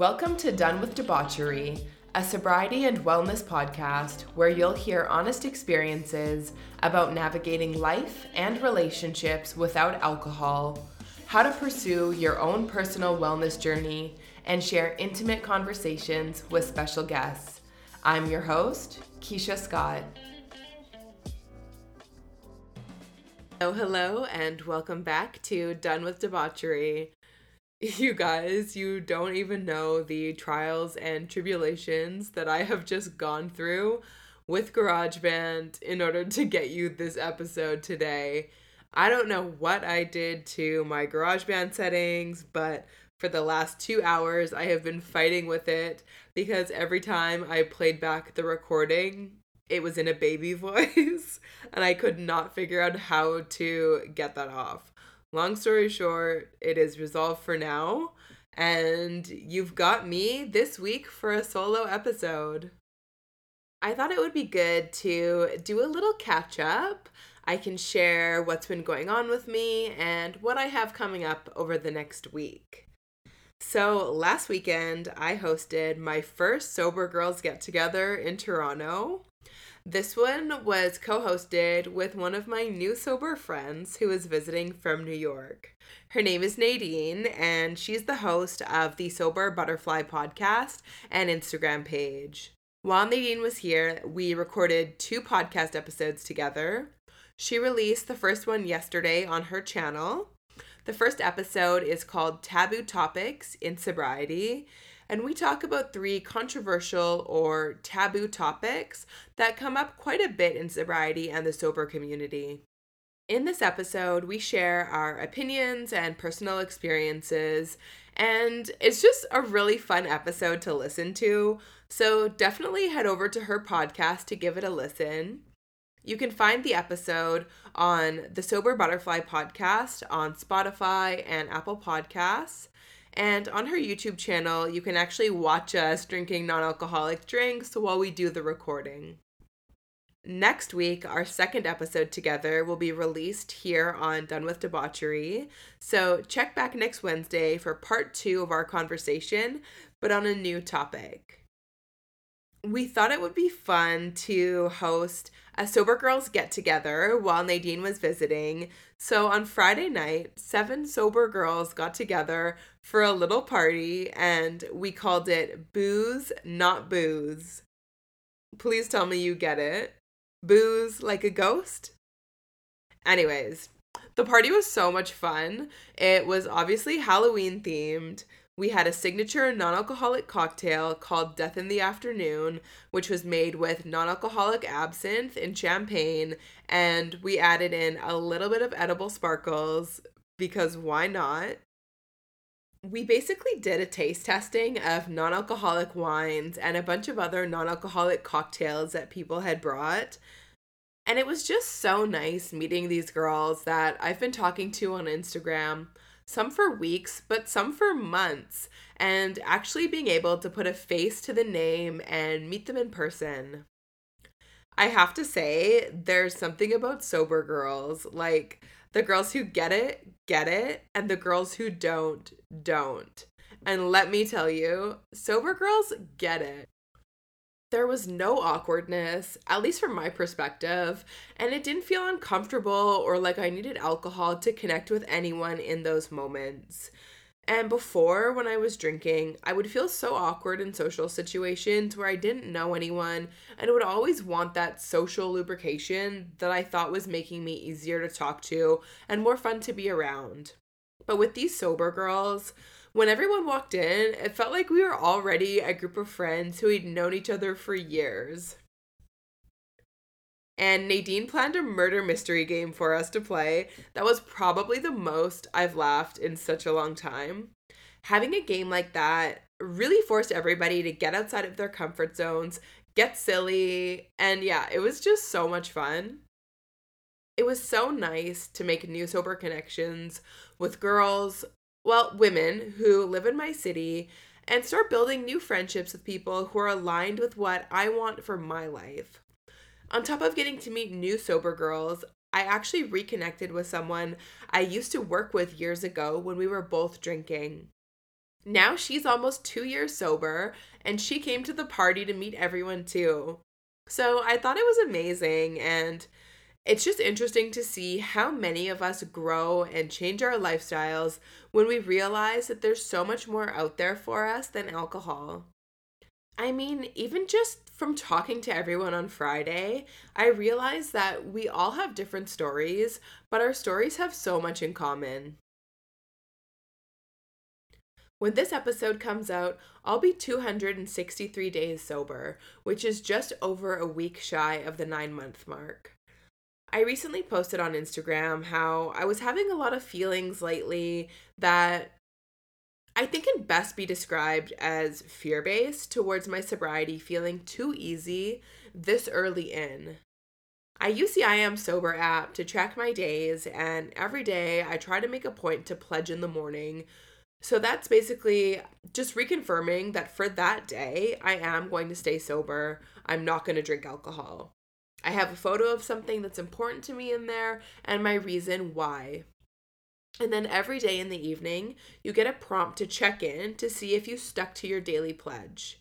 Welcome to Done with Debauchery, a sobriety and wellness podcast where you'll hear honest experiences about navigating life and relationships without alcohol, how to pursue your own personal wellness journey, and share intimate conversations with special guests. I'm your host, Keisha Scott. Oh, hello, and welcome back to Done with Debauchery. You guys, you don't even know the trials and tribulations that I have just gone through with GarageBand in order to get you this episode today. I don't know what I did to my GarageBand settings, but for the last two hours, I have been fighting with it because every time I played back the recording, it was in a baby voice, and I could not figure out how to get that off. Long story short, it is resolved for now. And you've got me this week for a solo episode. I thought it would be good to do a little catch up. I can share what's been going on with me and what I have coming up over the next week. So, last weekend, I hosted my first Sober Girls Get Together in Toronto. This one was co hosted with one of my new sober friends who is visiting from New York. Her name is Nadine, and she's the host of the Sober Butterfly podcast and Instagram page. While Nadine was here, we recorded two podcast episodes together. She released the first one yesterday on her channel. The first episode is called Taboo Topics in Sobriety, and we talk about three controversial or taboo topics that come up quite a bit in sobriety and the sober community. In this episode, we share our opinions and personal experiences, and it's just a really fun episode to listen to. So definitely head over to her podcast to give it a listen. You can find the episode on the Sober Butterfly podcast on Spotify and Apple Podcasts. And on her YouTube channel, you can actually watch us drinking non alcoholic drinks while we do the recording. Next week, our second episode together will be released here on Done with Debauchery. So check back next Wednesday for part two of our conversation, but on a new topic we thought it would be fun to host a Sober Girls get together while Nadine was visiting. So on Friday night, seven sober girls got together for a little party and we called it Booze Not Booze. Please tell me you get it. Booze like a ghost? Anyways, the party was so much fun. It was obviously Halloween themed we had a signature non alcoholic cocktail called Death in the Afternoon, which was made with non alcoholic absinthe and champagne, and we added in a little bit of edible sparkles because why not? We basically did a taste testing of non alcoholic wines and a bunch of other non alcoholic cocktails that people had brought. And it was just so nice meeting these girls that I've been talking to on Instagram some for weeks, but some for months, and actually being able to put a face to the name and meet them in person. I have to say, there's something about sober girls. Like, the girls who get it, get it, and the girls who don't, don't. And let me tell you, sober girls get it there was no awkwardness, at least from my perspective, and it didn't feel uncomfortable or like I needed alcohol to connect with anyone in those moments. And before, when I was drinking, I would feel so awkward in social situations where I didn't know anyone and would always want that social lubrication that I thought was making me easier to talk to and more fun to be around. But with these sober girls, when everyone walked in, it felt like we were already a group of friends who had known each other for years. And Nadine planned a murder mystery game for us to play that was probably the most I've laughed in such a long time. Having a game like that really forced everybody to get outside of their comfort zones, get silly, and yeah, it was just so much fun. It was so nice to make new sober connections with girls well, women who live in my city and start building new friendships with people who are aligned with what I want for my life. On top of getting to meet new sober girls, I actually reconnected with someone I used to work with years ago when we were both drinking. Now she's almost two years sober, and she came to the party to meet everyone too. So I thought it was amazing, and it's just interesting to see how many of us grow and change our lifestyles when we realize that there's so much more out there for us than alcohol. I mean, even just from talking to everyone on Friday, I realized that we all have different stories, but our stories have so much in common. When this episode comes out, I'll be 263 days sober, which is just over a week shy of the nine month mark. I recently posted on Instagram how I was having a lot of feelings lately that I think can best be described as fear based towards my sobriety feeling too easy this early in. I use the I Am Sober app to track my days, and every day I try to make a point to pledge in the morning so that's basically just reconfirming that for that day, I am going to stay sober. I'm not going to drink alcohol. I have a photo of something that's important to me in there and my reason why. And then every day in the evening, you get a prompt to check in to see if you stuck to your daily pledge.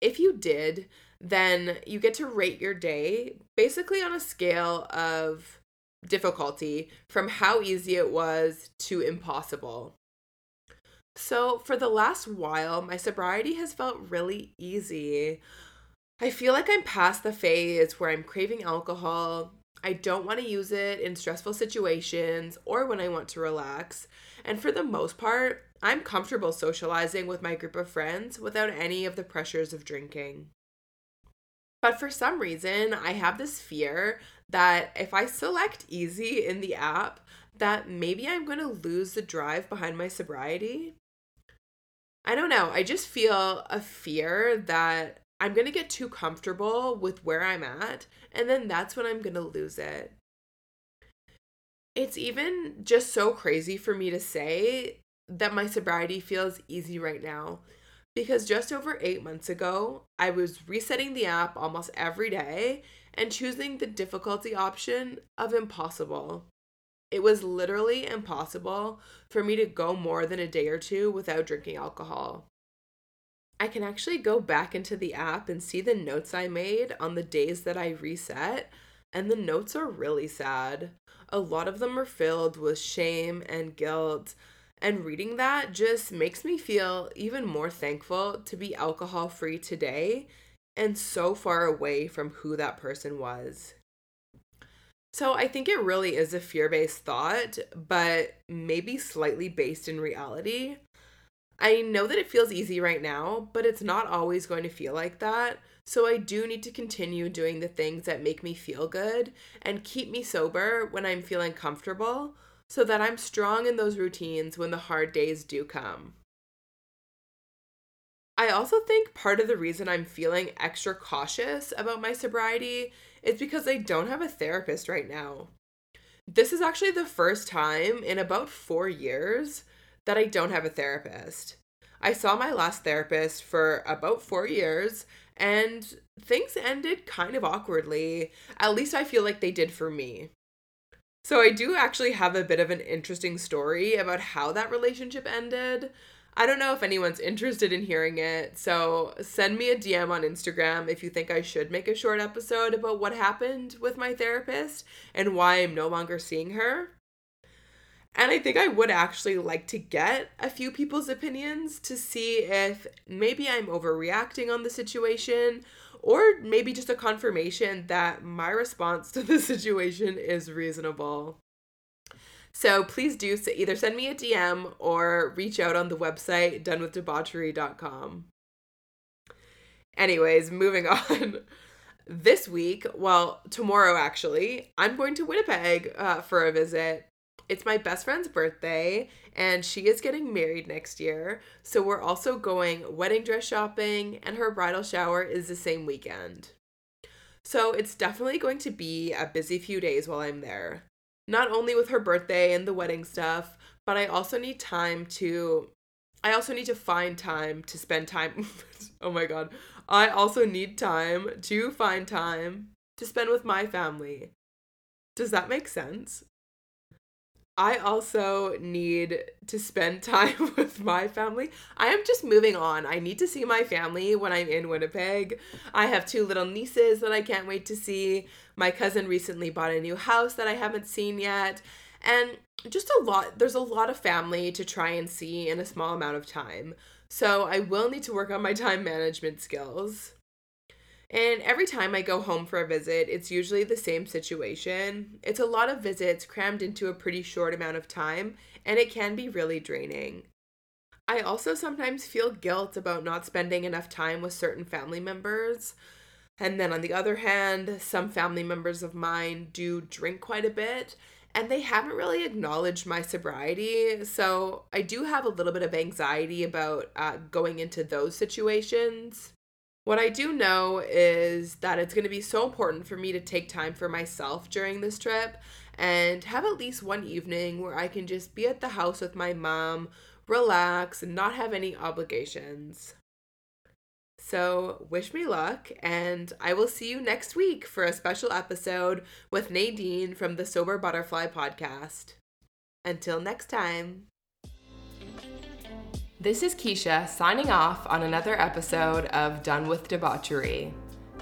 If you did, then you get to rate your day basically on a scale of difficulty from how easy it was to impossible. So, for the last while, my sobriety has felt really easy. I feel like I'm past the phase where I'm craving alcohol. I don't want to use it in stressful situations or when I want to relax. And for the most part, I'm comfortable socializing with my group of friends without any of the pressures of drinking. But for some reason, I have this fear that if I select easy in the app, that maybe I'm going to lose the drive behind my sobriety. I don't know. I just feel a fear that I'm going to get too comfortable with where I'm at, and then that's when I'm going to lose it. It's even just so crazy for me to say that my sobriety feels easy right now because just over eight months ago, I was resetting the app almost every day and choosing the difficulty option of impossible. It was literally impossible for me to go more than a day or two without drinking alcohol. I can actually go back into the app and see the notes I made on the days that I reset, and the notes are really sad. A lot of them are filled with shame and guilt, and reading that just makes me feel even more thankful to be alcohol free today and so far away from who that person was. So I think it really is a fear based thought, but maybe slightly based in reality. I know that it feels easy right now, but it's not always going to feel like that. So I do need to continue doing the things that make me feel good and keep me sober when I'm feeling comfortable so that I'm strong in those routines when the hard days do come. I also think part of the reason I'm feeling extra cautious about my sobriety is because I don't have a therapist right now. This is actually the first time in about four years that I don't have a therapist. I saw my last therapist for about four years and things ended kind of awkwardly. At least I feel like they did for me. So I do actually have a bit of an interesting story about how that relationship ended. I don't know if anyone's interested in hearing it, so send me a DM on Instagram if you think I should make a short episode about what happened with my therapist and why I'm no longer seeing her. And I think I would actually like to get a few people's opinions to see if maybe I'm overreacting on the situation or maybe just a confirmation that my response to the situation is reasonable. So please do either send me a DM or reach out on the website donewithdebauchery.com. Anyways, moving on. this week, well, tomorrow actually, I'm going to Winnipeg uh, for a visit. It's my best friend's birthday, and she is getting married next year. So we're also going wedding dress shopping, and her bridal shower is the same weekend. So it's definitely going to be a busy few days while I'm there not only with her birthday and the wedding stuff, but I also need time to I also need to find time to spend time Oh my god. I also need time to find time to spend with my family. Does that make sense? I also need to spend time with my family. I am just moving on. I need to see my family when I'm in Winnipeg. I have two little nieces that I can't wait to see. My cousin recently bought a new house that I haven't seen yet. And just a lot, there's a lot of family to try and see in a small amount of time. So I will need to work on my time management skills. And every time I go home for a visit, it's usually the same situation. It's a lot of visits crammed into a pretty short amount of time, and it can be really draining. I also sometimes feel guilt about not spending enough time with certain family members. And then on the other hand, some family members of mine do drink quite a bit, and they haven't really acknowledged my sobriety. So I do have a little bit of anxiety about uh, going into those situations. What I do know is that it's going to be so important for me to take time for myself during this trip and have at least one evening where I can just be at the house with my mom, relax, and not have any obligations. So, wish me luck, and I will see you next week for a special episode with Nadine from the Sober Butterfly podcast. Until next time. This is Keisha signing off on another episode of Done with Debauchery.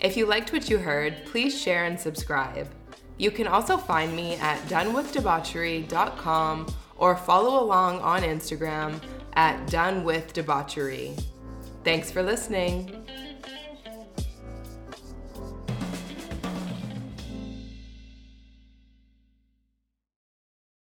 If you liked what you heard, please share and subscribe. You can also find me at donewithdebauchery.com or follow along on Instagram at donewithdebauchery. Thanks for listening.